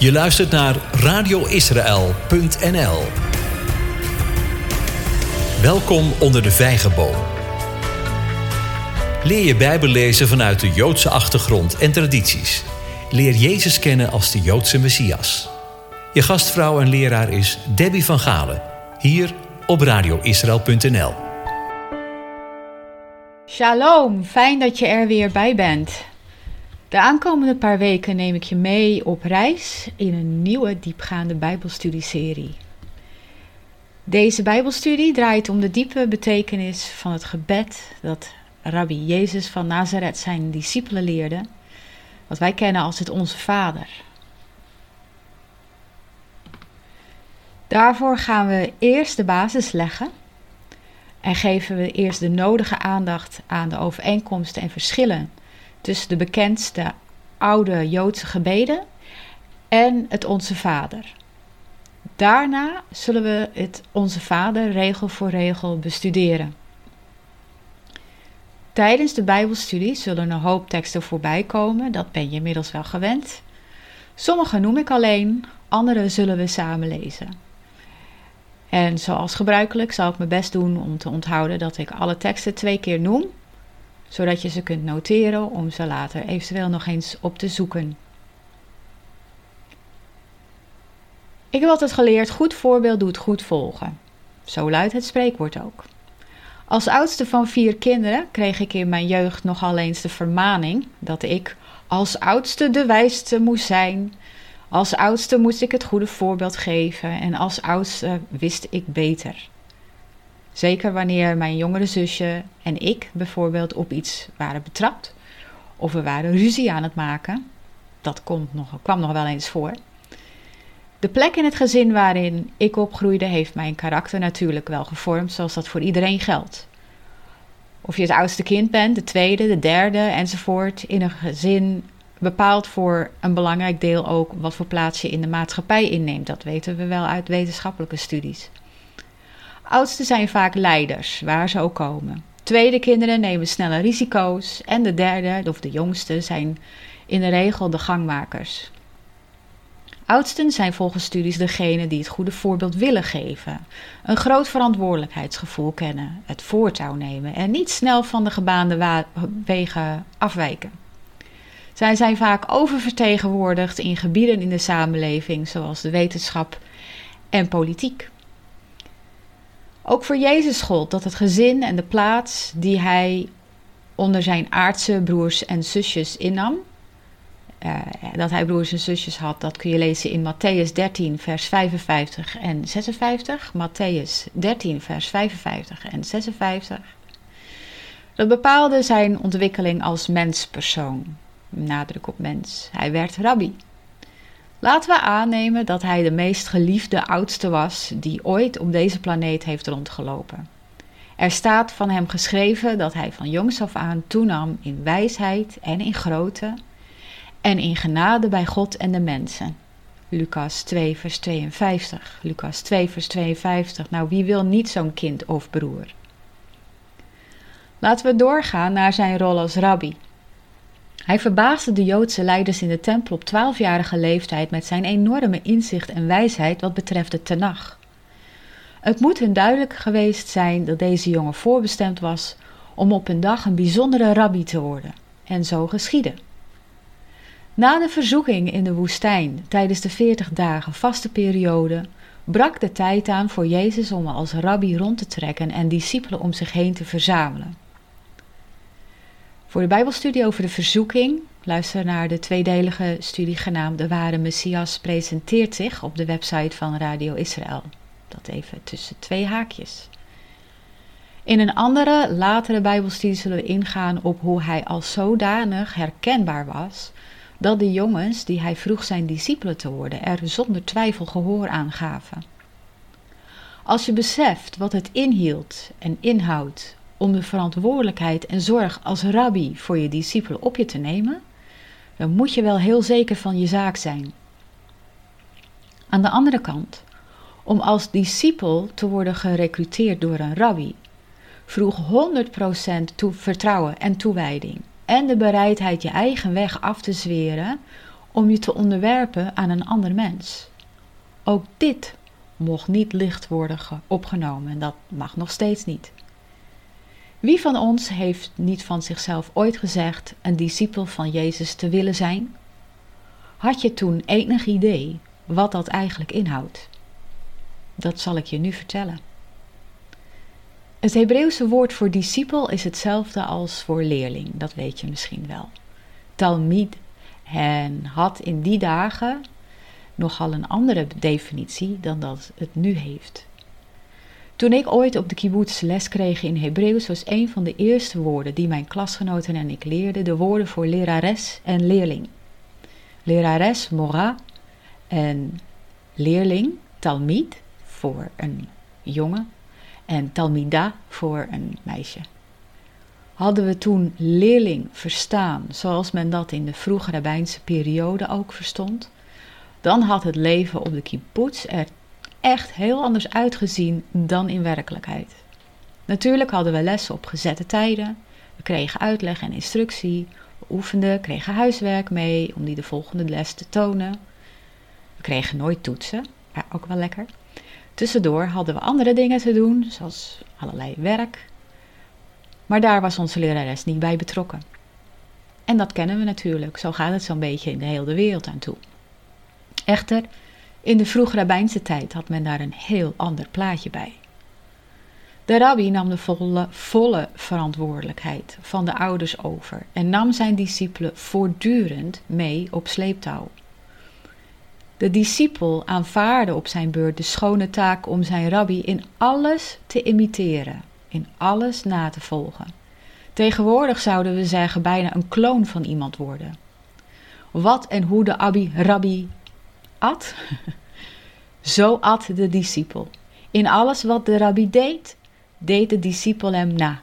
Je luistert naar radioisrael.nl. Welkom onder de vijgenboom. Leer je Bijbel lezen vanuit de Joodse achtergrond en tradities. Leer Jezus kennen als de Joodse Messias. Je gastvrouw en leraar is Debbie van Galen, hier op radioisrael.nl. Shalom, fijn dat je er weer bij bent. De aankomende paar weken neem ik je mee op reis in een nieuwe diepgaande Bijbelstudieserie. Deze Bijbelstudie draait om de diepe betekenis van het gebed dat Rabbi Jezus van Nazareth zijn discipelen leerde, wat wij kennen als het Onze Vader. Daarvoor gaan we eerst de basis leggen en geven we eerst de nodige aandacht aan de overeenkomsten en verschillen tussen de bekendste oude Joodse gebeden en het Onze Vader. Daarna zullen we het Onze Vader regel voor regel bestuderen. Tijdens de Bijbelstudie zullen een hoop teksten voorbij komen, dat ben je inmiddels wel gewend. Sommige noem ik alleen, andere zullen we samen lezen. En zoals gebruikelijk zal ik mijn best doen om te onthouden dat ik alle teksten twee keer noem, zodat je ze kunt noteren om ze later eventueel nog eens op te zoeken. Ik heb altijd geleerd: goed voorbeeld doet goed volgen. Zo luidt het spreekwoord ook. Als oudste van vier kinderen kreeg ik in mijn jeugd nogal eens de vermaning dat ik als oudste de wijste moest zijn. Als oudste moest ik het goede voorbeeld geven en als oudste wist ik beter. Zeker wanneer mijn jongere zusje en ik bijvoorbeeld op iets waren betrapt of we waren ruzie aan het maken. Dat komt nog, kwam nog wel eens voor. De plek in het gezin waarin ik opgroeide heeft mijn karakter natuurlijk wel gevormd, zoals dat voor iedereen geldt. Of je het oudste kind bent, de tweede, de derde enzovoort, in een gezin bepaalt voor een belangrijk deel ook wat voor plaats je in de maatschappij inneemt. Dat weten we wel uit wetenschappelijke studies. Oudsten zijn vaak leiders, waar ze ook komen. Tweede kinderen nemen snelle risico's en de derde, of de jongste, zijn in de regel de gangmakers. Oudsten zijn volgens studies degene die het goede voorbeeld willen geven, een groot verantwoordelijkheidsgevoel kennen, het voortouw nemen en niet snel van de gebaande wegen afwijken. Zij zijn vaak oververtegenwoordigd in gebieden in de samenleving, zoals de wetenschap en politiek. Ook voor Jezus gold dat het gezin en de plaats die hij onder zijn aardse broers en zusjes innam, uh, dat hij broers en zusjes had, dat kun je lezen in Matthäus 13, vers 55 en 56. Matthäus 13, vers 55 en 56. Dat bepaalde zijn ontwikkeling als menspersoon. Nadruk op mens. Hij werd rabbi. Laten we aannemen dat hij de meest geliefde oudste was die ooit op deze planeet heeft rondgelopen. Er staat van hem geschreven dat hij van jongs af aan toenam in wijsheid en in grootte en in genade bij God en de mensen. Lucas 2, vers 52. Lucas 2, vers 52. Nou, wie wil niet zo'n kind of broer? Laten we doorgaan naar zijn rol als rabbi. Hij verbaasde de Joodse leiders in de tempel op twaalfjarige leeftijd met zijn enorme inzicht en wijsheid wat betreft de Tenach. Het moet hun duidelijk geweest zijn dat deze jongen voorbestemd was om op een dag een bijzondere rabbi te worden. En zo geschiedde. Na de verzoeking in de woestijn tijdens de veertig dagen vaste periode brak de tijd aan voor Jezus om als rabbi rond te trekken en discipelen om zich heen te verzamelen. Voor de Bijbelstudie over de verzoeking, luister naar de tweedelige studie genaamd De Ware Messias presenteert zich op de website van Radio Israël. Dat even tussen twee haakjes. In een andere, latere Bijbelstudie zullen we ingaan op hoe hij als zodanig herkenbaar was dat de jongens die hij vroeg zijn discipelen te worden er zonder twijfel gehoor aan gaven. Als je beseft wat het inhield en inhoudt om de verantwoordelijkheid en zorg als rabbi voor je discipelen op je te nemen, dan moet je wel heel zeker van je zaak zijn. Aan de andere kant, om als discipel te worden gerecruiteerd door een rabbi, vroeg 100% toe vertrouwen en toewijding en de bereidheid je eigen weg af te zweren om je te onderwerpen aan een ander mens. Ook dit mocht niet licht worden opgenomen en dat mag nog steeds niet. Wie van ons heeft niet van zichzelf ooit gezegd een discipel van Jezus te willen zijn? Had je toen enig idee wat dat eigenlijk inhoudt? Dat zal ik je nu vertellen. Het Hebreeuwse woord voor discipel is hetzelfde als voor leerling, dat weet je misschien wel. Talmid en had in die dagen nogal een andere definitie dan dat het nu heeft. Toen ik ooit op de kibbutz les kreeg in Hebreeuws, was een van de eerste woorden die mijn klasgenoten en ik leerden de woorden voor lerares en leerling. Lerares, mora, en leerling, talmid, voor een jongen, en talmida voor een meisje. Hadden we toen leerling verstaan, zoals men dat in de vroege rabbijnse periode ook verstond, dan had het leven op de kibbutz er echt heel anders uitgezien dan in werkelijkheid. Natuurlijk hadden we lessen op gezette tijden, we kregen uitleg en instructie, we oefenden, kregen huiswerk mee om die de volgende les te tonen. We kregen nooit toetsen, ja, ook wel lekker. Tussendoor hadden we andere dingen te doen, zoals allerlei werk. Maar daar was onze lerares niet bij betrokken. En dat kennen we natuurlijk, zo gaat het zo'n beetje in de hele wereld aan toe. Echter, in de vroeg rabbijnse tijd had men daar een heel ander plaatje bij. De rabbi nam de volle, volle verantwoordelijkheid van de ouders over en nam zijn discipelen voortdurend mee op sleeptouw. De discipel aanvaarde op zijn beurt de schone taak om zijn rabbi in alles te imiteren, in alles na te volgen. Tegenwoordig zouden we zeggen bijna een kloon van iemand worden. Wat en hoe de abbi, rabbi at, zo at de discipel. In alles wat de rabbi deed, deed de discipel hem na.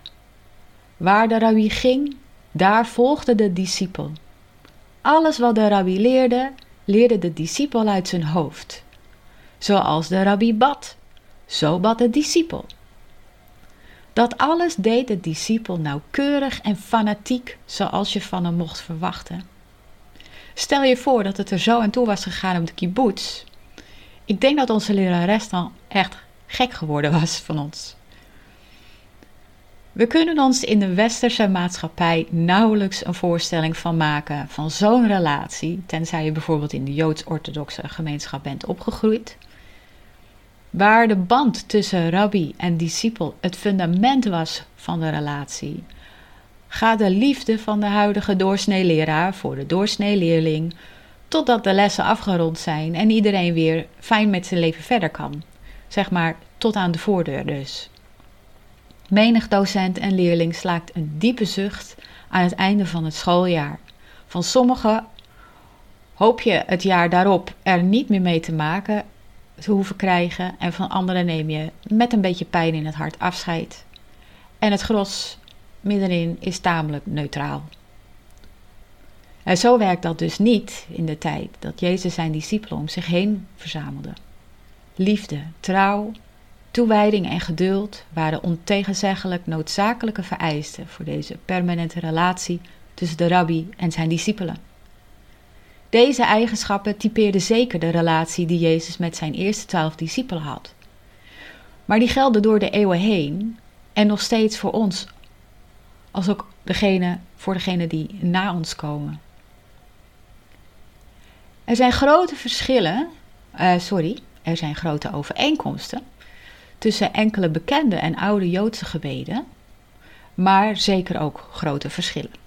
Waar de rabbi ging, daar volgde de discipel. Alles wat de rabbi leerde, leerde de discipel uit zijn hoofd. Zoals de rabbi bad, zo bad de discipel. Dat alles deed de discipel nauwkeurig en fanatiek, zoals je van hem mocht verwachten. Stel je voor dat het er zo aan toe was gegaan op de kibbutz. Ik denk dat onze lerares dan echt gek geworden was van ons. We kunnen ons in de westerse maatschappij nauwelijks een voorstelling van maken van zo'n relatie, tenzij je bijvoorbeeld in de joods-orthodoxe gemeenschap bent opgegroeid, waar de band tussen rabbi en discipel het fundament was van de relatie, gaat de liefde van de huidige doorsneeleraar voor de doorsneeleerling totdat de lessen afgerond zijn en iedereen weer fijn met zijn leven verder kan. Zeg maar tot aan de voordeur dus. Menig docent en leerling slaakt een diepe zucht aan het einde van het schooljaar. Van sommigen hoop je het jaar daarop er niet meer mee te maken te hoeven krijgen, en van anderen neem je met een beetje pijn in het hart afscheid. En het gros middenin is tamelijk neutraal. En zo werkt dat dus niet in de tijd dat Jezus zijn discipelen om zich heen verzamelde. Liefde, trouw, toewijding en geduld waren ontegenzeggelijk noodzakelijke vereisten voor deze permanente relatie tussen de rabbi en zijn discipelen. Deze eigenschappen typeerden zeker de relatie die Jezus met zijn eerste twaalf discipelen had. Maar die gelden door de eeuwen heen en nog steeds voor ons, als ook degene, voor degenen die na ons komen. Er zijn grote verschillen, uh, sorry, er zijn grote overeenkomsten tussen enkele bekende en oude Joodse gebeden, maar zeker ook grote verschillen.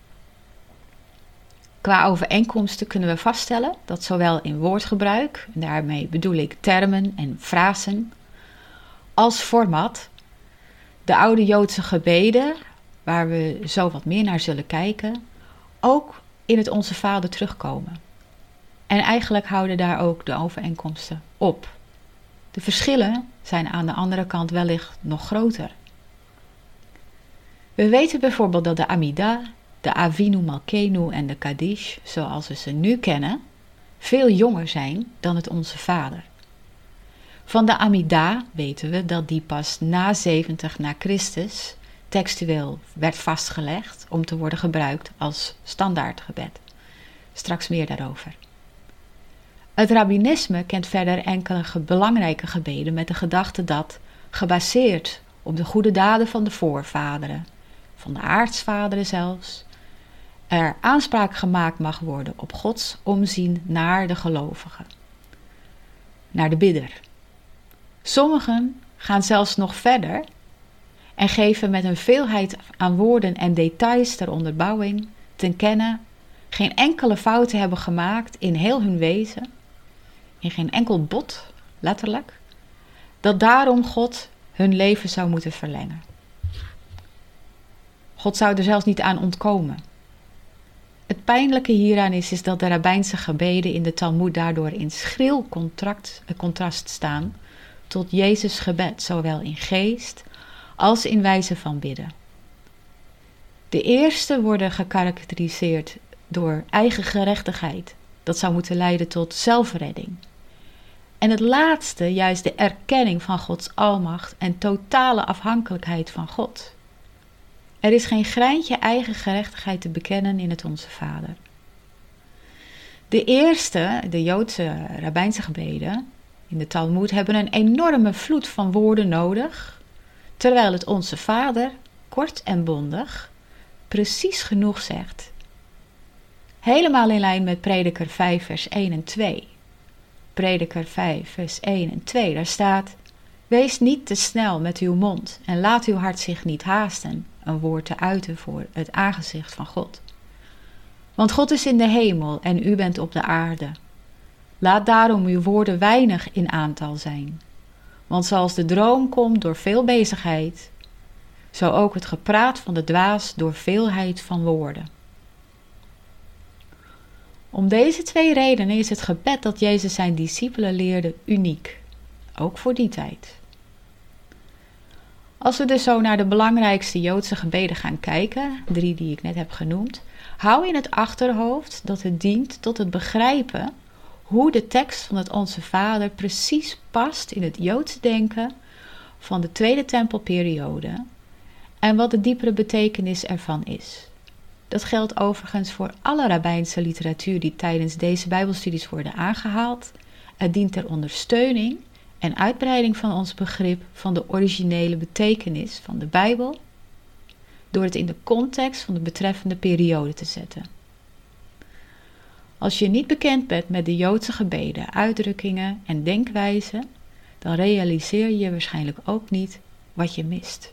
Qua overeenkomsten kunnen we vaststellen dat zowel in woordgebruik, en daarmee bedoel ik termen en frasen, als format de oude Joodse gebeden, waar we zo wat meer naar zullen kijken, ook in het Onze Vader terugkomen. En eigenlijk houden daar ook de overeenkomsten op. De verschillen zijn aan de andere kant wellicht nog groter. We weten bijvoorbeeld dat de Amida, de Avinu Malkenu en de Kaddish, zoals we ze nu kennen, veel jonger zijn dan het Onze Vader. Van de Amida weten we dat die pas na 70 na Christus textueel werd vastgelegd om te worden gebruikt als standaardgebed. Straks meer daarover. Het rabbinisme kent verder enkele belangrijke gebeden met de gedachte dat, gebaseerd op de goede daden van de voorvaderen, van de aartsvaderen zelfs, er aanspraak gemaakt mag worden op Gods omzien naar de gelovigen, naar de bidder. Sommigen gaan zelfs nog verder en geven met een veelheid aan woorden en details ter onderbouwing ten kennen geen enkele fout te hebben gemaakt in heel hun wezen, in geen enkel bot, letterlijk, dat daarom God hun leven zou moeten verlengen. God zou er zelfs niet aan ontkomen. Het pijnlijke hieraan is, is dat de rabbijnse gebeden in de Talmud daardoor in schril eh, contrast staan tot Jezus' gebed, zowel in geest als in wijze van bidden. De eerste worden gekarakteriseerd door eigen gerechtigheid. Dat zou moeten leiden tot zelfredding. En het laatste, juist de erkenning van Gods almacht en totale afhankelijkheid van God. Er is geen greintje eigen gerechtigheid te bekennen in het Onze Vader. De eerste, de Joodse rabbijnse gebeden in de Talmud, hebben een enorme vloed van woorden nodig, terwijl het Onze Vader, kort en bondig, precies genoeg zegt. Helemaal in lijn met Prediker 5, vers 1 en 2. Prediker 5, vers 1 en 2, daar staat: Wees niet te snel met uw mond en laat uw hart zich niet haasten een woord te uiten voor het aangezicht van God. Want God is in de hemel en u bent op de aarde. Laat daarom uw woorden weinig in aantal zijn. Want zoals de droom komt door veel bezigheid, zo ook het gepraat van de dwaas door veelheid van woorden. Om deze twee redenen is het gebed dat Jezus zijn discipelen leerde uniek, ook voor die tijd. Als we dus zo naar de belangrijkste Joodse gebeden gaan kijken, drie die ik net heb genoemd, hou in het achterhoofd dat het dient tot het begrijpen hoe de tekst van het Onze Vader precies past in het Joodse denken van de Tweede Tempelperiode en wat de diepere betekenis ervan is. Dat geldt overigens voor alle rabbijnse literatuur die tijdens deze Bijbelstudies worden aangehaald. Het dient ter ondersteuning en uitbreiding van ons begrip van de originele betekenis van de Bijbel, door het in de context van de betreffende periode te zetten. Als je niet bekend bent met de Joodse gebeden, uitdrukkingen en denkwijzen, dan realiseer je waarschijnlijk ook niet wat je mist.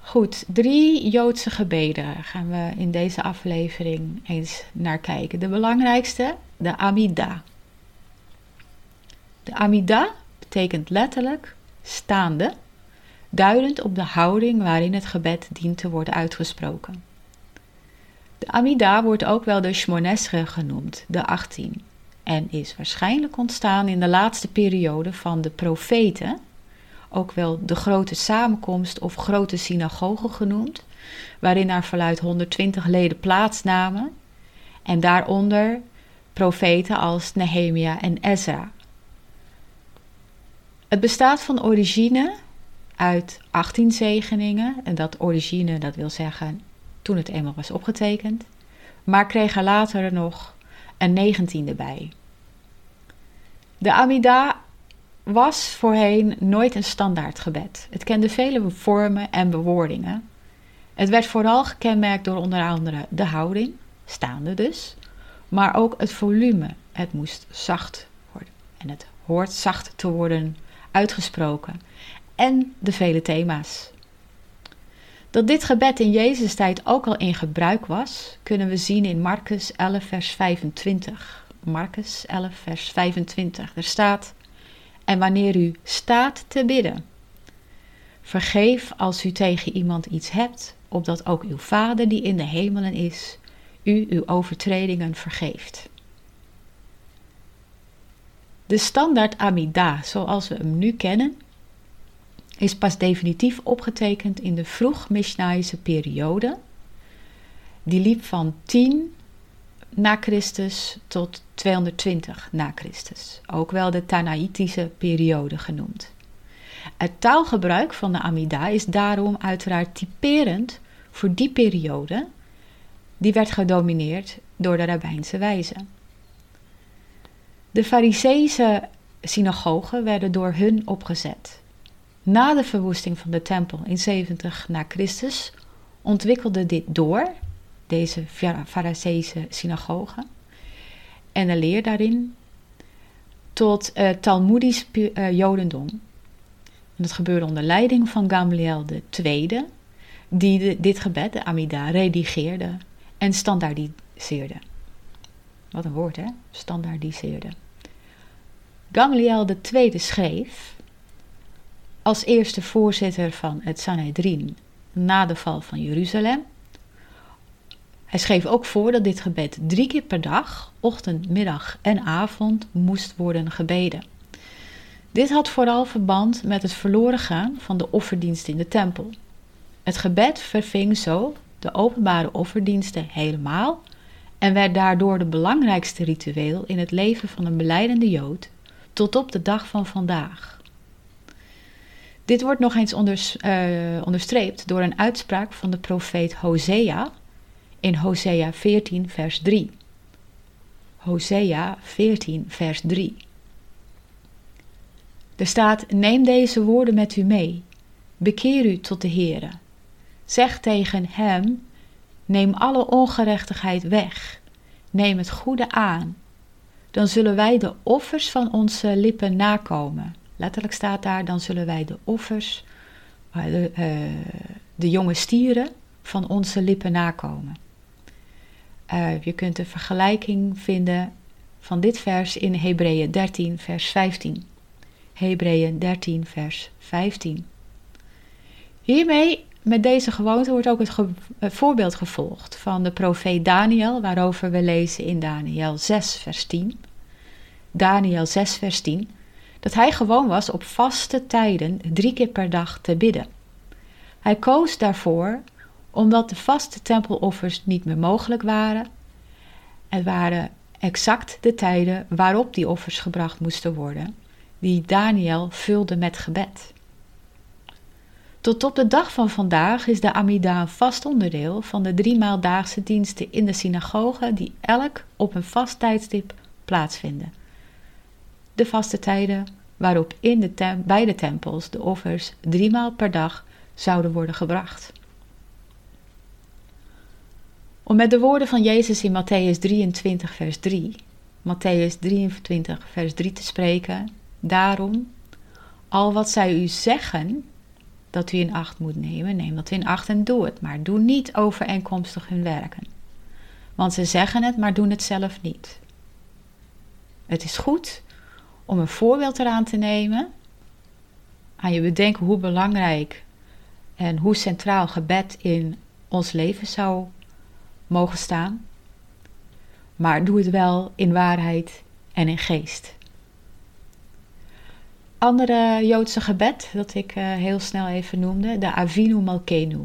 Goed, drie Joodse gebeden gaan we in deze aflevering eens naar kijken. De belangrijkste, de Amidah. De Amida betekent letterlijk staande, duidend op de houding waarin het gebed dient te worden uitgesproken. De Amida wordt ook wel de Shmonesre genoemd, de 18, en is waarschijnlijk ontstaan in de laatste periode van de profeten, ook wel de grote samenkomst of grote synagoge genoemd, waarin naar verluid 120 leden plaatsnamen, en daaronder profeten als Nehemia en Ezra. Het bestaat van origine uit 18 zegeningen. En dat origine, dat wil zeggen toen het eenmaal was opgetekend. Maar kreeg er later nog een negentiende bij. De Amida was voorheen nooit een standaard gebed. Het kende vele vormen en bewoordingen. Het werd vooral gekenmerkt door onder andere de houding, staande dus, maar ook het volume. Het moest zacht worden en het hoort zacht te worden uitgesproken en de vele thema's. Dat dit gebed in Jezus tijd ook al in gebruik was, kunnen we zien in Marcus 11, vers 25. Marcus 11, vers 25. Er staat: En wanneer u staat te bidden, vergeef als u tegen iemand iets hebt, opdat ook uw Vader die in de hemelen is, u uw overtredingen vergeeft. De standaard Amida, zoals we hem nu kennen, is pas definitief opgetekend in de vroeg Mishnaïsche periode. Die liep van 10 na Christus tot 220 na Christus, ook wel de Tanaitische periode genoemd. Het taalgebruik van de Amida is daarom uiteraard typerend voor die periode, die werd gedomineerd door de rabbijnse wijze. De Fariseese synagogen werden door hun opgezet. Na de verwoesting van de tempel in 70 na Christus ontwikkelde dit door, deze Fariseese synagogen, en de leer daarin, tot uh, Talmudisch uh, Jodendom. En dat gebeurde onder leiding van Gamliel II, die dit gebed, de Amida, redigeerde en standaardiseerde. Wat een woord, hè? Standaardiseerde. Gamliel II schreef, als eerste voorzitter van het Sanhedrin na de val van Jeruzalem. Hij schreef ook voor dat dit gebed drie keer per dag, ochtend, middag en avond, moest worden gebeden. Dit had vooral verband met het verloren gaan van de offerdienst in de tempel. Het gebed verving zo de openbare offerdiensten helemaal en werd daardoor de belangrijkste ritueel in het leven van een beleidende Jood tot op de dag van vandaag. Dit wordt nog eens uh, onderstreept door een uitspraak van de profeet Hosea in Hosea 14, vers 3. Hosea 14, vers 3. Er staat: Neem deze woorden met u mee. Bekeer u tot de Heere. Zeg tegen hem: Neem alle ongerechtigheid weg. Neem het goede aan. Dan zullen wij de offers van onze lippen nakomen. Letterlijk staat daar: dan zullen wij de offers, eh, de, uh, de jonge stieren van onze lippen nakomen. Uh, je kunt een vergelijking vinden van dit vers in Hebreeën 13, vers 15. Hebreeën 13, vers 15. Hiermee, met deze gewoonte, wordt ook het, het voorbeeld gevolgd van de profeet Daniel, waarover we lezen in Daniel 6, vers 10. Daniel 6, vers 10 dat hij gewoon was op vaste tijden drie keer per dag te bidden. Hij koos daarvoor omdat de vaste tempeloffers niet meer mogelijk waren. Het waren exact de tijden waarop die offers gebracht moesten worden, die Daniel vulde met gebed. Tot op de dag van vandaag is de Amida een vast onderdeel van de driemaaldaagse diensten in de synagoge die elk op een vast tijdstip plaatsvinden de vaste tijden waarop in de tem beide tempels de offers driemaal per dag zouden worden gebracht. Om met de woorden van Jezus in Matthäus 23, vers 3, Matthäus 23, vers 3 te spreken, daarom, al wat zij u zeggen dat u in acht moet nemen, neem dat in acht en doe het, maar doe niet overeenkomstig hun werken. Want ze zeggen het, maar doen het zelf niet. Het is goed om een voorbeeld eraan te nemen, aan je bedenken hoe belangrijk en hoe centraal gebed in ons leven zou mogen staan. Maar doe het wel in waarheid en in geest. Andere Joodse gebed dat ik uh, heel snel even noemde, de Avinu Malkenu.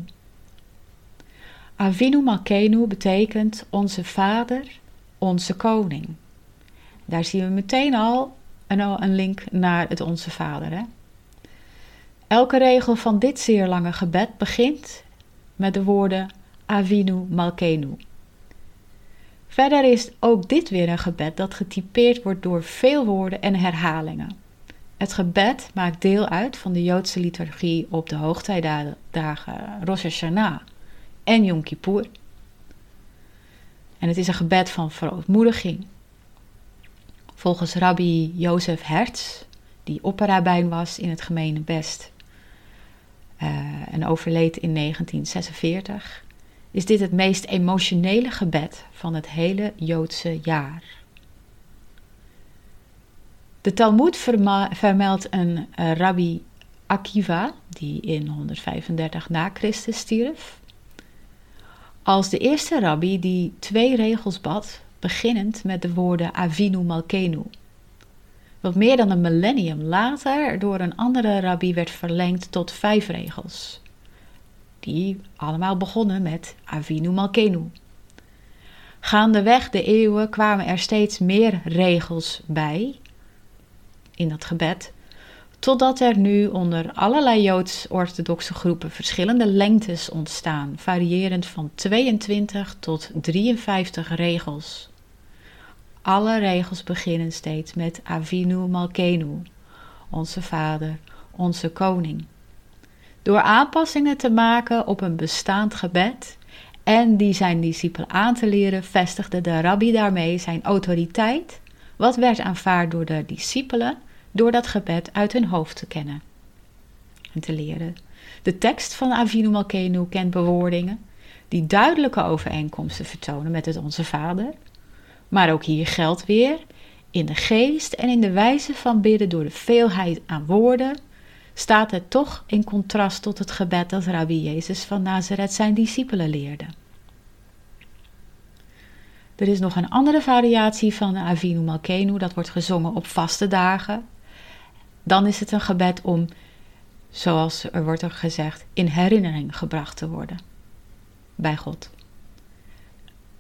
Avinu Malkenu betekent onze vader, onze koning. Daar zien we meteen al en al een link naar het Onze Vader. Hè? Elke regel van dit zeer lange gebed begint met de woorden Avinu Malkenu. Verder is ook dit weer een gebed dat getypeerd wordt door veel woorden en herhalingen. Het gebed maakt deel uit van de Joodse liturgie op de hoogtijdagen Rosh Hashanah en Yom Kippur. En het is een gebed van verootmoediging, Volgens rabbi Jozef Hertz, die opperrabijn was in het gemeene Best uh, en overleed in 1946, is dit het meest emotionele gebed van het hele Joodse jaar. De Talmud vermeldt een uh, rabbi Akiva, die in 135 na Christus stierf, als de eerste rabbi die twee regels bad beginnend met de woorden Avinu Malkenu. Wat meer dan een millennium later door een andere rabbi werd verlengd tot vijf regels, die allemaal begonnen met Avinu Malkenu. Gaandeweg de eeuwen kwamen er steeds meer regels bij in dat gebed, totdat er nu onder allerlei Joods-orthodoxe groepen verschillende lengtes ontstaan, variërend van 22 tot 53 regels Alle regels beginnen steeds met Avinu Malkenu, onze Vader, onze Koning. Door aanpassingen te maken op een bestaand gebed en die zijn discipel aan te leren, vestigde de rabbi daarmee zijn autoriteit, wat werd aanvaard door de discipelen, door dat gebed uit hun hoofd te kennen en te leren. De tekst van Avinu Malkenu kent bewoordingen die duidelijke overeenkomsten vertonen met het Onze Vader. Maar ook hier geldt weer, in de geest en in de wijze van bidden door de veelheid aan woorden, staat het toch in contrast tot het gebed dat Rabbi Jezus van Nazareth zijn discipelen leerde. Er is nog een andere variatie van de Avinu Malkenu, dat wordt gezongen op vaste dagen. Dan is het een gebed om, zoals er wordt er gezegd, in herinnering gebracht te worden bij God.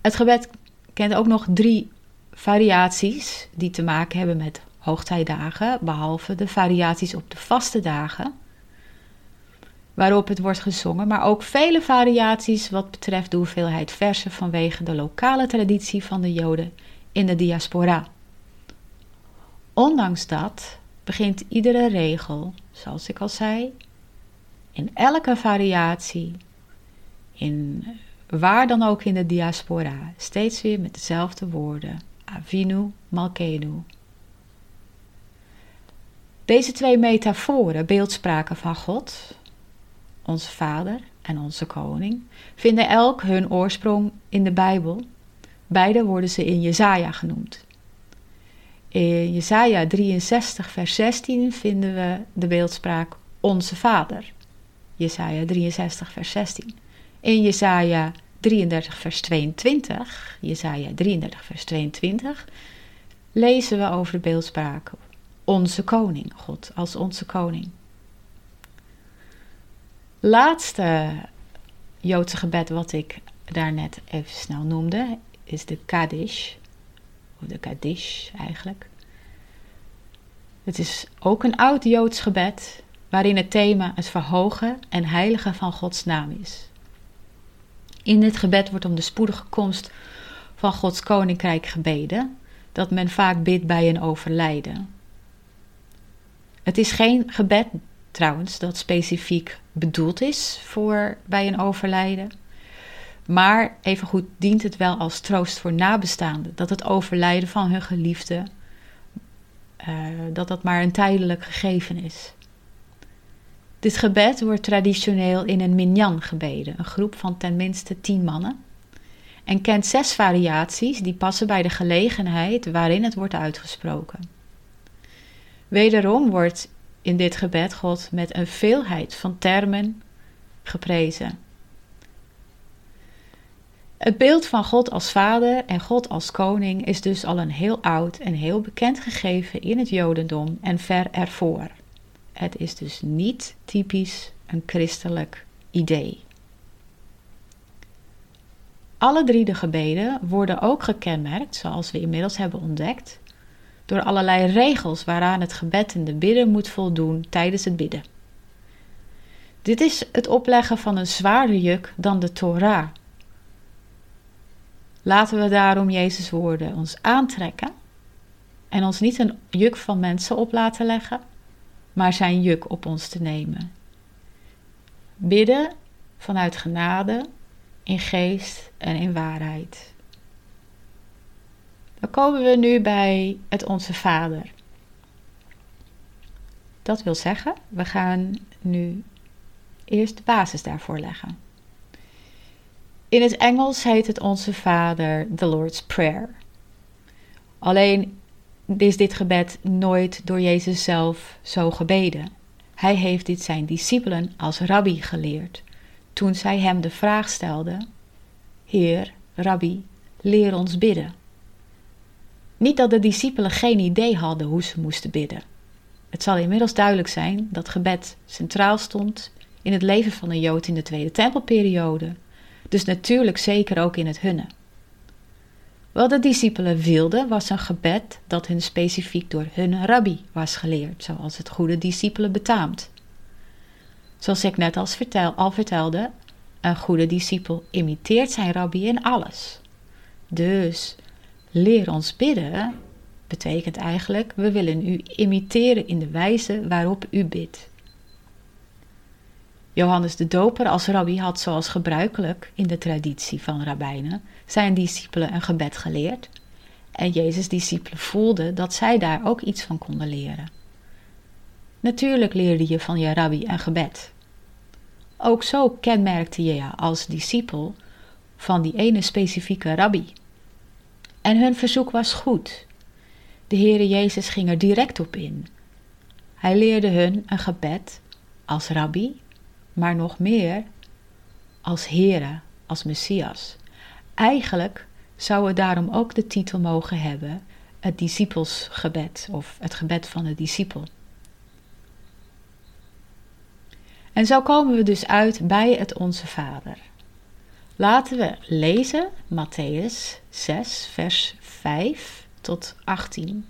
Het gebed kent ook nog drie variaties die te maken hebben met hoogtijdagen, behalve de variaties op de vaste dagen, waarop het wordt gezongen, maar ook vele variaties wat betreft de hoeveelheid versen vanwege de lokale traditie van de Joden in de diaspora. Ondanks dat begint iedere regel, zoals ik al zei, in elke variatie, in waar dan ook in de diaspora, steeds weer met dezelfde woorden: Avinu Malkenu. Deze twee metaforen, beeldspraken van God, onze Vader en onze Koning, vinden elk hun oorsprong in de Bijbel. Beide worden ze in Jesaja genoemd. In Jesaja 63, vers 16 vinden we de beeldspraak Onze Vader. Jesaja 63, vers 16. In Jesaja 33, vers 22, Jesaja 33, vers 22, lezen we over de beeldspraak Onze Koning, God als onze Koning laatste Joodse gebed wat ik daarnet even snel noemde, is de Kaddish. Of de Kaddish eigenlijk. Het is ook een oud Joods gebed waarin het thema het verhogen en heiligen van Gods naam is. In dit gebed wordt om de spoedige komst van Gods koninkrijk gebeden, dat men vaak bidt bij een overlijden. Het is geen gebed trouwens, dat specifiek bedoeld is voor bij een overlijden. Maar evengoed dient het wel als troost voor nabestaanden dat het overlijden van hun geliefde uh, dat dat maar een tijdelijk gegeven is. Dit gebed wordt traditioneel in een minyan gebeden, een groep van tenminste tien mannen, en kent zes variaties die passen bij de gelegenheid waarin het wordt uitgesproken. Wederom wordt in dit gebed God met een veelheid van termen geprezen. Het beeld van God als Vader en God als Koning is dus al een heel oud en heel bekend gegeven in het Jodendom en ver ervoor. Het is dus niet typisch een christelijk idee. Alle drie de gebeden worden ook gekenmerkt, zoals we inmiddels hebben ontdekt, door allerlei regels waaraan het gebed en de bidden moet voldoen tijdens het bidden. Dit is het opleggen van een zwaarder juk dan de Torah. Laten we daarom Jezus' woorden ons aantrekken en ons niet een juk van mensen op laten leggen, maar zijn juk op ons te nemen. Bidden vanuit genade, in geest en in waarheid. Dan komen we nu bij het Onze Vader. Dat wil zeggen, we gaan nu eerst de basis daarvoor leggen. In het Engels heet het Onze Vader the Lord's Prayer. Alleen is dit gebed nooit door Jezus zelf zo gebeden. Hij heeft dit zijn discipelen als rabbi geleerd. Toen zij hem de vraag stelden: Heer, rabbi, leer ons bidden. Niet dat de discipelen geen idee hadden hoe ze moesten bidden. Het zal inmiddels duidelijk zijn dat gebed centraal stond in het leven van de Jood in de Tweede Tempelperiode, dus natuurlijk zeker ook in het hunne. Wat de discipelen wilden was een gebed dat hun specifiek door hun rabbi was geleerd, zoals het goede discipelen betaamt. Zoals ik net als vertel, al vertelde, een goede discipel imiteert zijn rabbi in alles. Dus leer ons bidden betekent eigenlijk: we willen u imiteren in de wijze waarop u bidt. Johannes de Doper als rabbi had zoals gebruikelijk in de traditie van rabbijnen zijn discipelen een gebed geleerd. En Jezus' discipelen voelden dat zij daar ook iets van konden leren. Natuurlijk leerde je van je rabbi een gebed. Ook zo kenmerkte je je als discipel van die ene specifieke rabbi. En hun verzoek was goed. De Heere Jezus ging er direct op in. Hij leerde hun een gebed als rabbi, maar nog meer als Heere, als Messias. Eigenlijk zou het daarom ook de titel mogen hebben: het discipelsgebed of het gebed van de discipel. En zo komen we dus uit bij het Onze Vader. Laten we lezen Matthäus 6, vers 5 tot 18.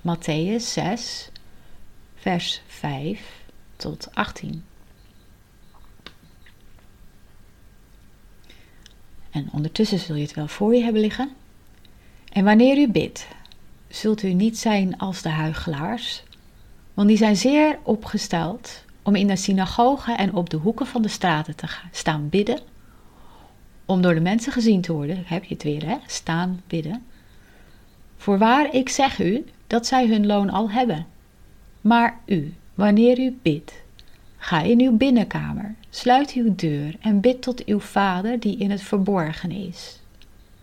Matthäus 6, vers 5 tot 18. En ondertussen zul je het wel voor je hebben liggen. En wanneer u bidt, zult u niet zijn als de huigelaars, want die zijn zeer opgesteld om in de synagogen en op de hoeken van de straten te staan bidden, om door de mensen gezien te worden. Heb je het weer, hè? Staan bidden. Voorwaar, ik zeg u dat zij hun loon al hebben. Maar u, wanneer u bidt, ga in uw binnenkamer, sluit uw deur en bid tot uw vader die in het verborgen is.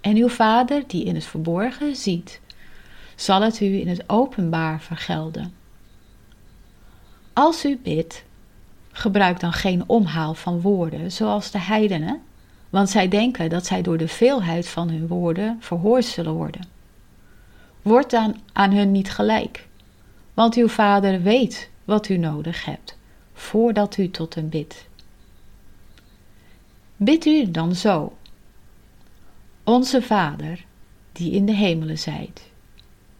En uw vader die in het verborgen ziet, zal het u in het openbaar vergelden. Als u bidt, gebruik dan geen omhaal van woorden zoals de heidenen, want zij denken dat zij door de veelheid van hun woorden verhoord zullen worden. Word dan aan hun niet gelijk, want uw vader weet wat u nodig hebt, voordat u tot hem bidt. Bid u dan zo. Onze Vader, die in de hemelen zijt,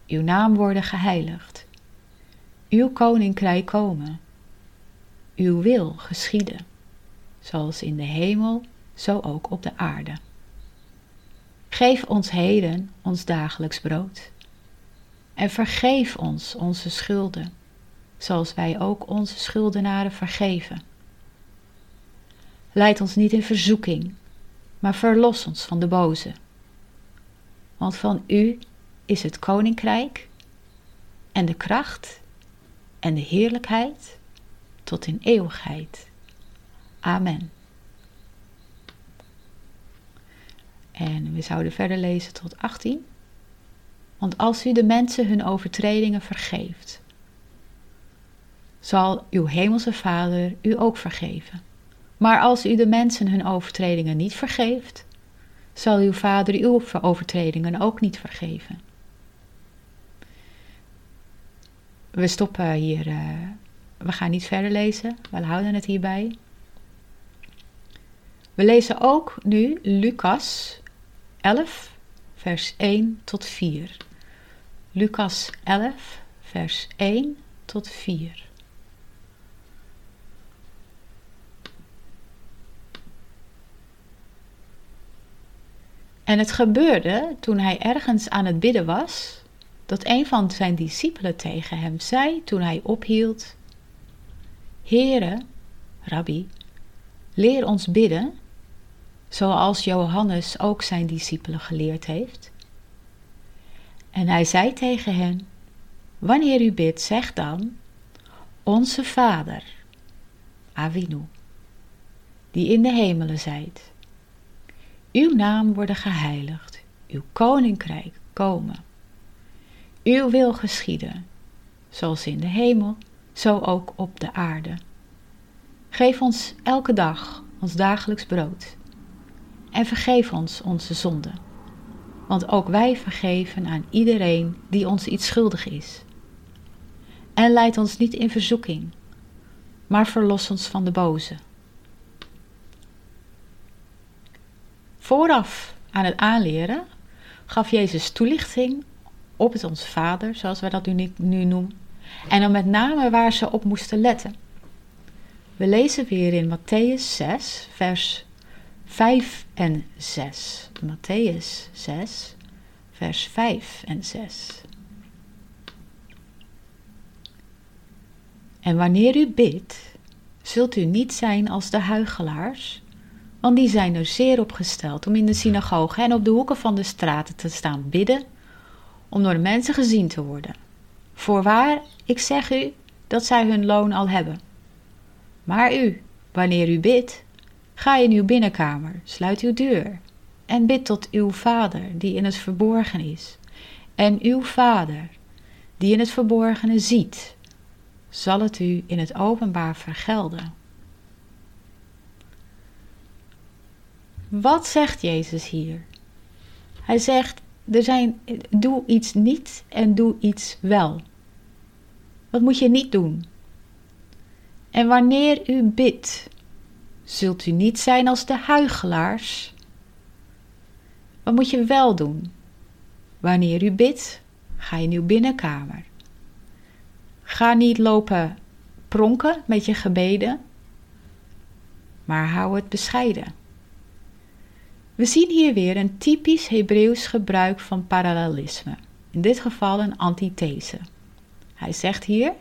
uw naam worden geheiligd, uw koninkrijk komen, uw wil geschieden, zoals in de hemel, zo ook op de aarde. Geef ons heden ons dagelijks brood. En vergeef ons onze schulden, zoals wij ook onze schuldenaren vergeven. Leid ons niet in verzoeking, maar verlos ons van de boze. Want van u is het koninkrijk en de kracht en de heerlijkheid tot in eeuwigheid. Amen. En we zouden verder lezen tot 18. Want als u de mensen hun overtredingen vergeeft, zal uw hemelse Vader u ook vergeven. Maar als u de mensen hun overtredingen niet vergeeft, zal uw Vader uw overtredingen ook niet vergeven. We stoppen hier. Uh, we gaan niet verder lezen. We houden het hierbij. We lezen ook nu Lucas 11, vers 1 tot 4. Lucas 11, vers 1 tot 4. En het gebeurde toen hij ergens aan het bidden was, dat een van zijn discipelen tegen hem zei toen hij ophield: Heere, Rabbi, leer ons bidden, zoals Johannes ook zijn discipelen geleerd heeft. En hij zei tegen hen: Wanneer u bidt, zeg dan: Onze Vader, Avinu, die in de hemelen zijt. Uw naam worden geheiligd, uw koninkrijk komen. Uw wil geschieden, zoals in de hemel, zo ook op de aarde. Geef ons elke dag ons dagelijks brood. En vergeef ons onze zonden want ook wij vergeven aan iedereen die ons iets schuldig is. En leid ons niet in verzoeking, maar verlos ons van de boze. Vooraf aan het aanleren gaf Jezus toelichting op het Onze Vader, zoals wij dat nu, nu noemen, en dan met name waar ze op moesten letten. We lezen weer in Matthäus 6, vers 5 en 6. Matthäus 6, vers 5 en 6. En wanneer u bidt, zult u niet zijn als de huigelaars, want die zijn er zeer op gesteld om in de synagoge en op de hoeken van de straten te staan bidden, om door de mensen gezien te worden. Voorwaar, ik zeg u dat zij hun loon al hebben. Maar u, wanneer u bidt, ga in uw binnenkamer, sluit uw deur en bid tot uw Vader die in het verborgen is. En uw Vader die in het verborgene ziet, zal het u in het openbaar vergelden. Wat zegt Jezus hier? Hij zegt: er zijn, doe iets niet en doe iets wel. Wat moet je niet doen? En wanneer u bidt, zult u niet zijn als de huigelaars. Wat moet je wel doen? Wanneer u bidt, ga in uw binnenkamer. Ga niet lopen pronken met je gebeden, maar hou het bescheiden. We zien hier weer een typisch Hebreeuws gebruik van parallelisme, in dit geval een antithese. Hij zegt hier: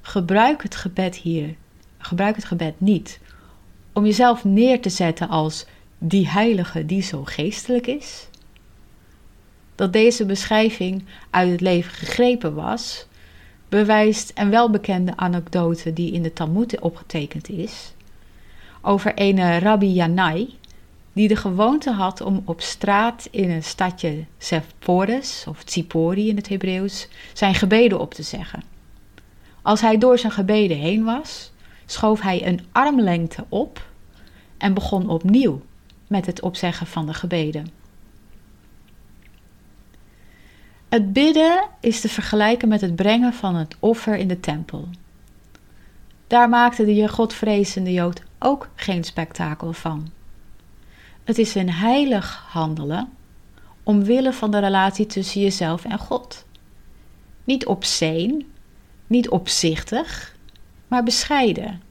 gebruik het gebed hier, gebruik het gebed niet om jezelf neer te zetten als die heilige die zo geestelijk is. Dat deze beschrijving uit het leven gegrepen was, bewijst een welbekende anekdote die in de Talmud opgetekend is, over een Rabbi Yanai, die de gewoonte had om op straat in een stadje Sepphoris, of Tsipori in het Hebreeuws, zijn gebeden op te zeggen. Als hij door zijn gebeden heen was, schoof hij een armlengte op en begon opnieuw met het opzeggen van de gebeden. Het bidden is te vergelijken met het brengen van het offer in de tempel. Daar maakte de godvrezende Jood ook geen spektakel van. Het is een heilig handelen omwille van de relatie tussen jezelf en God. Niet obscene, niet opzichtig, maar bescheiden.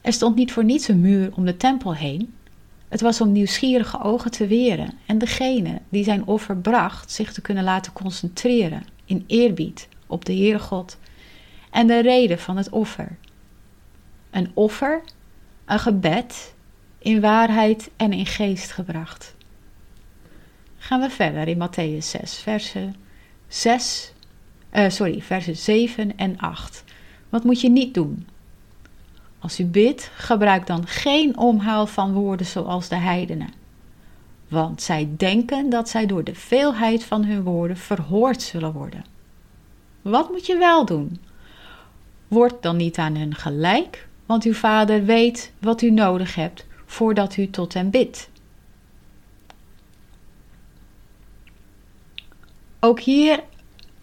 Er stond niet voor niets een muur om de tempel heen. Het was om nieuwsgierige ogen te weren en degene die zijn offer bracht zich te kunnen laten concentreren in eerbied op de Heere God en de reden van het offer. Een offer, een gebed, in waarheid en in geest gebracht. Gaan we verder in Matthäus 6, versen 6, uh, sorry, versen 7 en 8. Wat moet je niet doen? Als u bidt, gebruik dan geen omhaal van woorden zoals de heidenen. Want zij denken dat zij door de veelheid van hun woorden verhoord zullen worden. Wat moet je wel doen? Word dan niet aan hun gelijk, want uw vader weet wat u nodig hebt voordat u tot hem bidt. Ook hier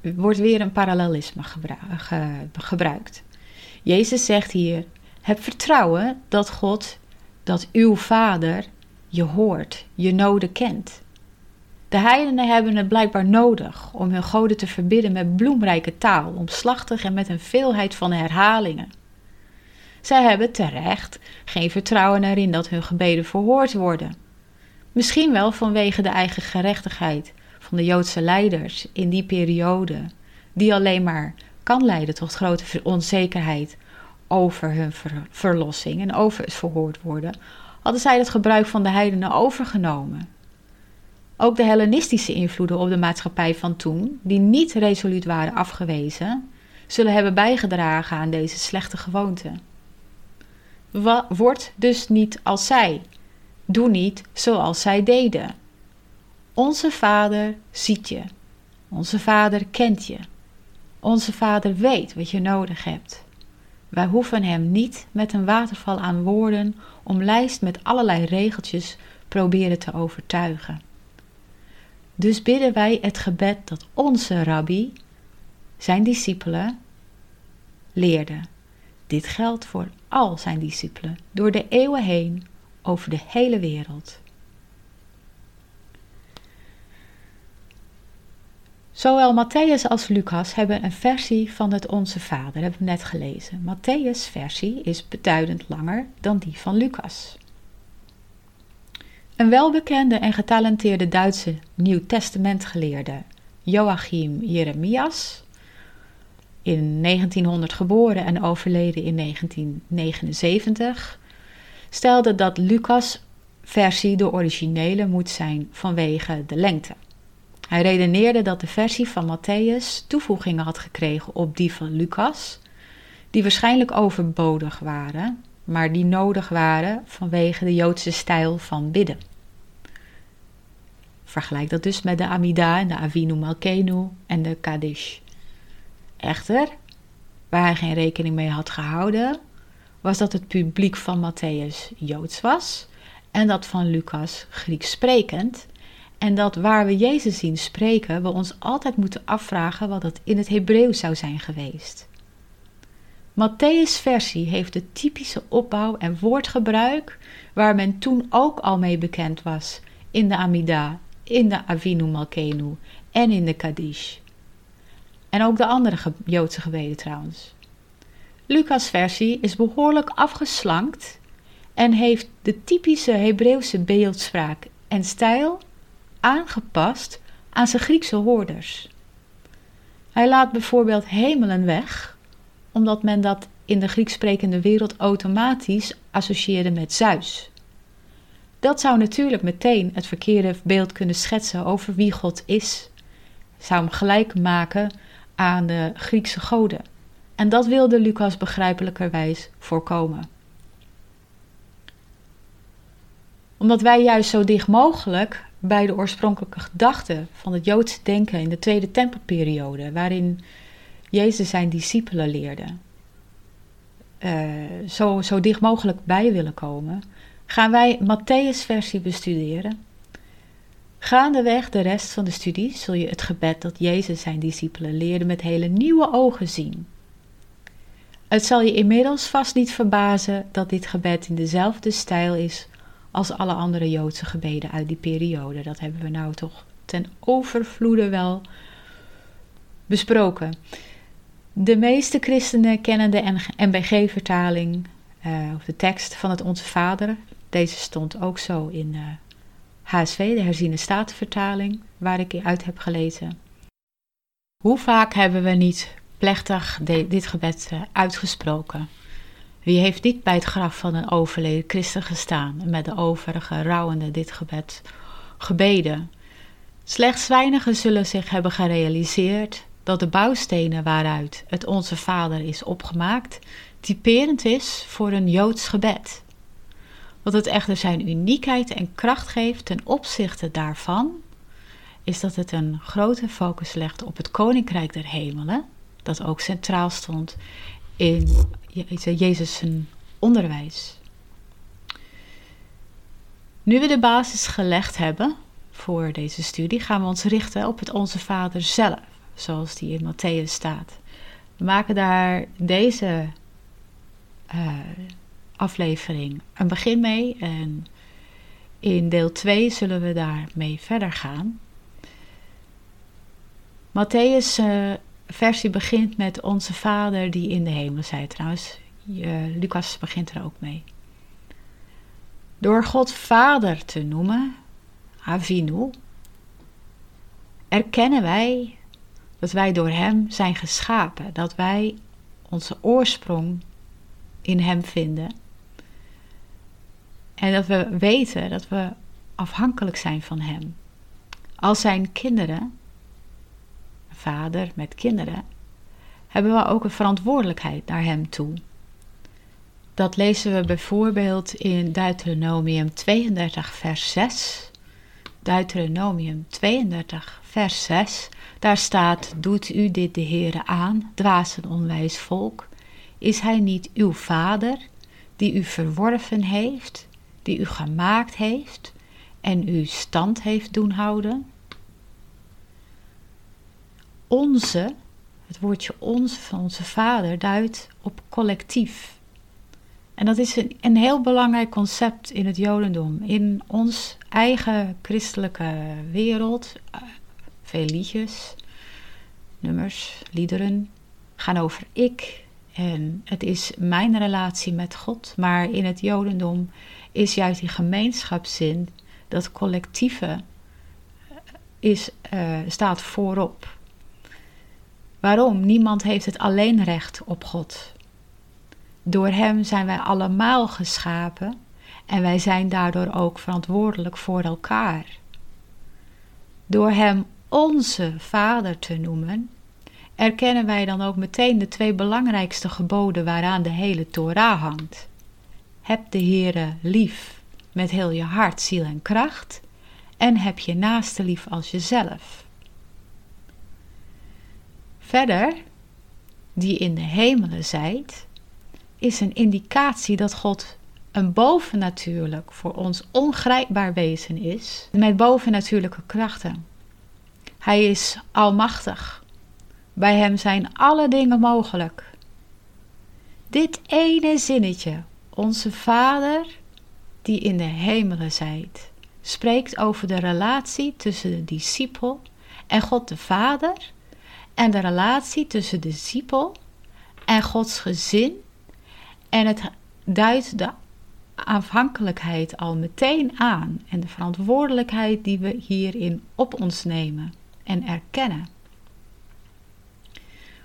wordt weer een parallelisme gebruikt. Jezus zegt hier: heb vertrouwen dat God, dat uw Vader, je hoort, je noden kent. De heidenen hebben het blijkbaar nodig om hun goden te verbidden met bloemrijke taal, omslachtig en met een veelheid van herhalingen. Zij hebben terecht geen vertrouwen erin dat hun gebeden verhoord worden. Misschien wel vanwege de eigen gerechtigheid van de Joodse leiders in die periode, die alleen maar kan leiden tot grote onzekerheid over hun verlossing en over het verhoord worden, hadden zij het gebruik van de heidenen overgenomen. Ook de Hellenistische invloeden op de maatschappij van toen, die niet resoluut waren afgewezen, zullen hebben bijgedragen aan deze slechte gewoonte. Word dus niet als zij. Doe niet zoals zij deden. Onze Vader ziet je. Onze Vader kent je. Onze Vader weet wat je nodig hebt. Wij hoeven Hem niet met een waterval aan woorden omlijst met allerlei regeltjes proberen te overtuigen. Dus bidden wij het gebed dat onze rabbi, zijn discipelen, leerde. Dit geldt voor al zijn discipelen door de eeuwen heen over de hele wereld. Zowel Matthäus als Lucas hebben een versie van het Onze Vader, hebben we net gelezen. Matthäus' versie is beduidend langer dan die van Lucas. Een welbekende en getalenteerde Duitse Nieuw Testamentgeleerde, Joachim Jeremias, in 1900 geboren en overleden in 1979, stelde dat Lucas' versie de originele moet zijn vanwege de lengte. Hij redeneerde dat de versie van Matthäus toevoegingen had gekregen op die van Lucas, die waarschijnlijk overbodig waren, maar die nodig waren vanwege de Joodse stijl van bidden. Vergelijk dat dus met de Amida en de Avinu Malkenu en de Kaddish. Echter, waar hij geen rekening mee had gehouden, was dat het publiek van Matthäus Joods was en dat van Lucas Grieks sprekend. En dat waar we Jezus zien spreken, we ons altijd moeten afvragen wat het in het Hebreeuws zou zijn geweest. Matthäus' versie heeft de typische opbouw en woordgebruik waar men toen ook al mee bekend was in de Amida, in de Avinu Malkenu en in de Kaddish. En ook de andere Joodse gebeden trouwens. Lucas' versie is behoorlijk afgeslankt en heeft de typische Hebreeuwse beeldspraak en stijl aangepast aan zijn Griekse hoorders. Hij laat bijvoorbeeld hemelen weg, omdat men dat in de Grieks sprekende wereld automatisch associeerde met Zeus. Dat zou natuurlijk meteen het verkeerde beeld kunnen schetsen over wie God is. Zou hem gelijk maken aan de Griekse goden. En dat wilde Lucas begrijpelijkerwijs voorkomen. Omdat wij juist zo dicht mogelijk bij de oorspronkelijke gedachten van het Joodse denken in de Tweede Tempelperiode, waarin Jezus zijn discipelen leerde, uh, zo, zo dicht mogelijk bij willen komen, gaan wij Matthäus' versie bestuderen. Gaandeweg de rest van de studie zul je het gebed dat Jezus zijn discipelen leerde met hele nieuwe ogen zien. Het zal je inmiddels vast niet verbazen dat dit gebed in dezelfde stijl is als alle andere Joodse gebeden uit die periode. Dat hebben we nou toch ten overvloede wel besproken. De meeste christenen kennen de NBG-vertaling, eh, of de tekst van het Onze Vader. Deze stond ook zo in uh, HSV, de herziene statenvertaling, waar ik uit heb gelezen. Hoe vaak hebben we niet plechtig dit gebed uh, uitgesproken? Wie heeft niet bij het graf van een overleden christen gestaan en met de overige rouwende dit gebed gebeden? Slechts weinigen zullen zich hebben gerealiseerd dat de bouwstenen waaruit het Onze Vader is opgemaakt, typerend is voor een Joods gebed. Wat het echter zijn uniekheid en kracht geeft ten opzichte daarvan, is dat het een grote focus legt op het Koninkrijk der Hemelen, dat ook centraal stond in Jezus' onderwijs. Nu we de basis gelegd hebben voor deze studie, gaan we ons richten op het Onze Vader zelf, zoals die in Matthäus staat. We maken daar deze uh, aflevering een begin mee en in deel 2 zullen we daarmee verder gaan. Matthäus uh, versie begint met Onze Vader die in de hemel zijt. Trouwens, Lucas begint er ook mee. Door God Vader te noemen, Avinu, erkennen wij dat wij door Hem zijn geschapen, dat wij onze oorsprong in Hem vinden. En dat we weten dat we afhankelijk zijn van Hem. Als zijn kinderen vader met kinderen, hebben we ook een verantwoordelijkheid naar hem toe. Dat lezen we bijvoorbeeld in Deuteronomium 32, vers 6. Deuteronomium 32, vers 6. Daar staat: Doet u dit de Heere aan, dwaas en onwijs volk? Is hij niet uw vader, die u verworven heeft, die u gemaakt heeft en u stand heeft doen houden? onze, het woordje onze van onze vader, duidt op collectief. En dat is een, een heel belangrijk concept in het Jodendom. In ons eigen christelijke wereld, uh, veel liedjes, nummers, liederen gaan over ik. En het is mijn relatie met God. Maar in het Jodendom is juist die gemeenschapszin Dat collectieve is, uh, staat voorop. Waarom? Niemand heeft het alleen recht op God. Door Hem zijn wij allemaal geschapen en wij zijn daardoor ook verantwoordelijk voor elkaar. Door Hem onze Vader te noemen, erkennen wij dan ook meteen de twee belangrijkste geboden waaraan de hele Torah hangt. Heb de Heere lief met heel je hart, ziel en kracht en heb je naaste lief als jezelf. Verder, die in de hemelen zijt, is een indicatie dat God een bovennatuurlijk, voor ons ongrijpbaar wezen is, met bovennatuurlijke krachten. Hij is almachtig. Bij hem zijn alle dingen mogelijk. Dit ene zinnetje, onze Vader die in de hemelen zijt, spreekt over de relatie tussen de discipel en God de Vader en de relatie tussen de discipel en Gods gezin en het duidt de afhankelijkheid al meteen aan en de verantwoordelijkheid die we hierin op ons nemen en erkennen.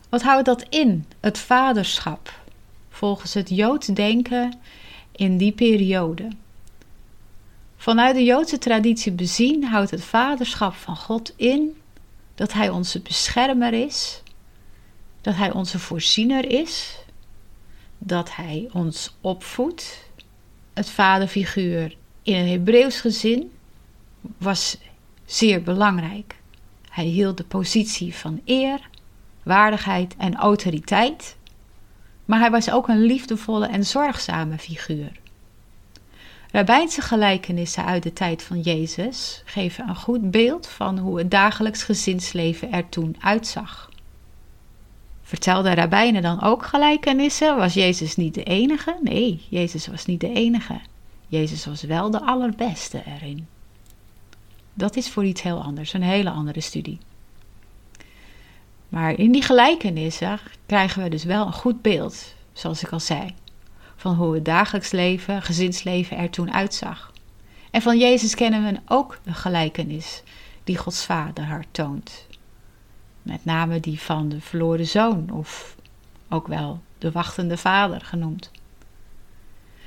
Wat houdt dat in, het vaderschap, volgens het Joods denken in die periode? Vanuit de Joodse traditie bezien houdt het vaderschap van God in dat Hij onze beschermer is, dat Hij onze voorziener is, dat Hij ons opvoedt. Het vaderfiguur in een Hebreeuws gezin was zeer belangrijk. Hij hield de positie van eer, waardigheid en autoriteit, maar hij was ook een liefdevolle en zorgzame figuur. Rabbijnse gelijkenissen uit de tijd van Jezus geven een goed beeld van hoe het dagelijks gezinsleven er toen uitzag. Vertelden rabbijnen dan ook gelijkenissen? Was Jezus niet de enige? Nee, Jezus was niet de enige. Jezus was wel de allerbeste erin. Dat is voor iets heel anders, een hele andere studie. Maar in die gelijkenissen krijgen we dus wel een goed beeld, zoals ik al zei van hoe het dagelijks leven, gezinsleven er toen uitzag. En van Jezus kennen we ook de gelijkenis die Gods Vader haar toont. Met name die van de verloren zoon, of ook wel de wachtende vader genoemd.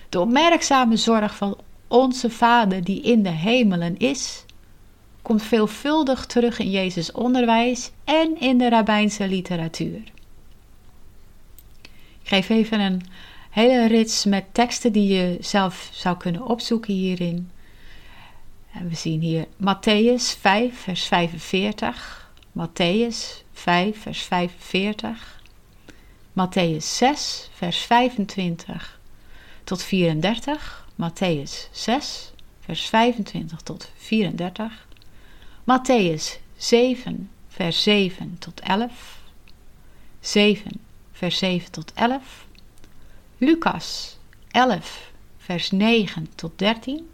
De opmerkzame zorg van onze Vader die in de hemelen is, komt veelvuldig terug in Jezus' onderwijs en in de rabbijnse literatuur. Ik geef even een hele rits met teksten die je zelf zou kunnen opzoeken hierin. En we zien hier Matthäus 5, vers 45. Matthäus 5, vers 45. Matthäus 6, vers 25 tot 34. Matthäus 6, vers 25 tot 34. Matthäus 7, vers 7 tot 11. 7, vers 7 tot 11. Lucas 11, vers 9 tot 13.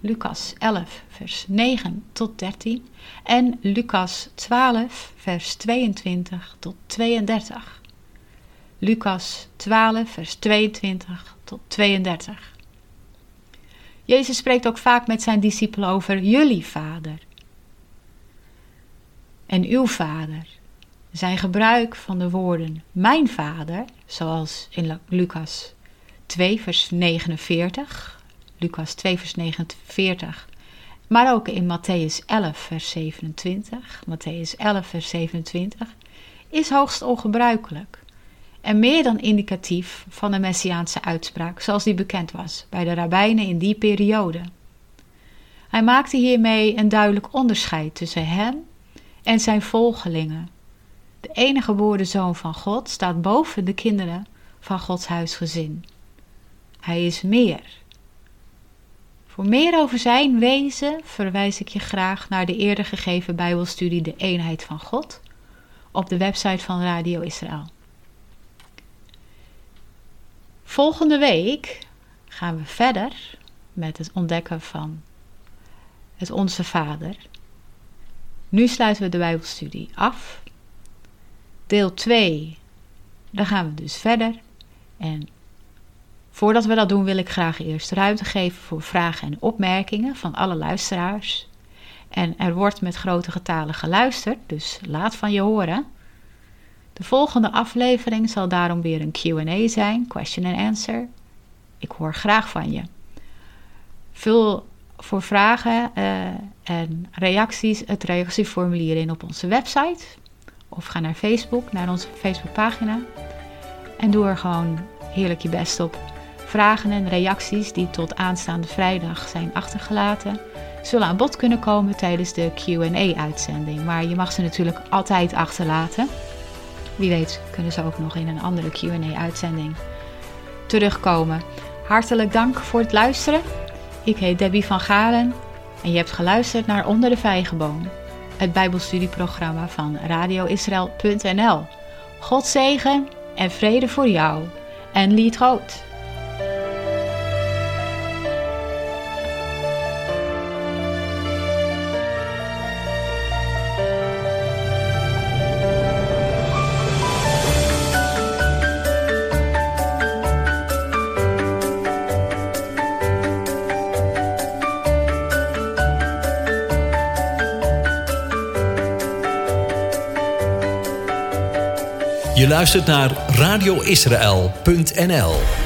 Lucas 11, vers 9 tot 13. En Lucas 12, vers 22 tot 32. Lucas 12, vers 22 tot 32. Jezus spreekt ook vaak met zijn discipelen over jullie vader en uw vader zijn gebruik van de woorden mijn vader, zoals in Lucas 2 vers 49, Lucas 2 vers 49, maar ook in Matthäus 11 vers 27, Matthäus 11 vers 27, is hoogst ongebruikelijk en meer dan indicatief van de messiaanse uitspraak zoals die bekend was bij de rabbijnen in die periode. Hij maakte hiermee een duidelijk onderscheid tussen hem en zijn volgelingen de enige geboren zoon van God staat boven de kinderen van Gods huisgezin. Hij is meer. Voor meer over zijn wezen verwijs ik je graag naar de eerder gegeven Bijbelstudie De Eenheid van God op de website van Radio Israël. Volgende week gaan we verder met het ontdekken van het Onze Vader. Nu sluiten we de Bijbelstudie af Deel 2, daar gaan we dus verder. En Voordat we dat doen wil ik graag eerst ruimte geven voor vragen en opmerkingen van alle luisteraars. En er wordt met grote getalen geluisterd, dus laat van je horen. De volgende aflevering zal daarom weer een QA zijn, question and answer. Ik hoor graag van je. Vul voor vragen uh, en reacties het reactieformulier in op onze website. Of ga naar Facebook, naar onze Facebookpagina. En doe er gewoon heerlijk je best op. Vragen en reacties die tot aanstaande vrijdag zijn achtergelaten, zullen aan bod kunnen komen tijdens de QA-uitzending. Maar je mag ze natuurlijk altijd achterlaten. Wie weet kunnen ze ook nog in een andere QA-uitzending terugkomen. Hartelijk dank voor het luisteren. Ik heet Debbie van Galen en je hebt geluisterd naar Onder de Vijgenboom, het Bijbelstudieprogramma van radioisrael.nl. God zegen en vrede voor jou en lied groot. Luistert naar radioisrael.nl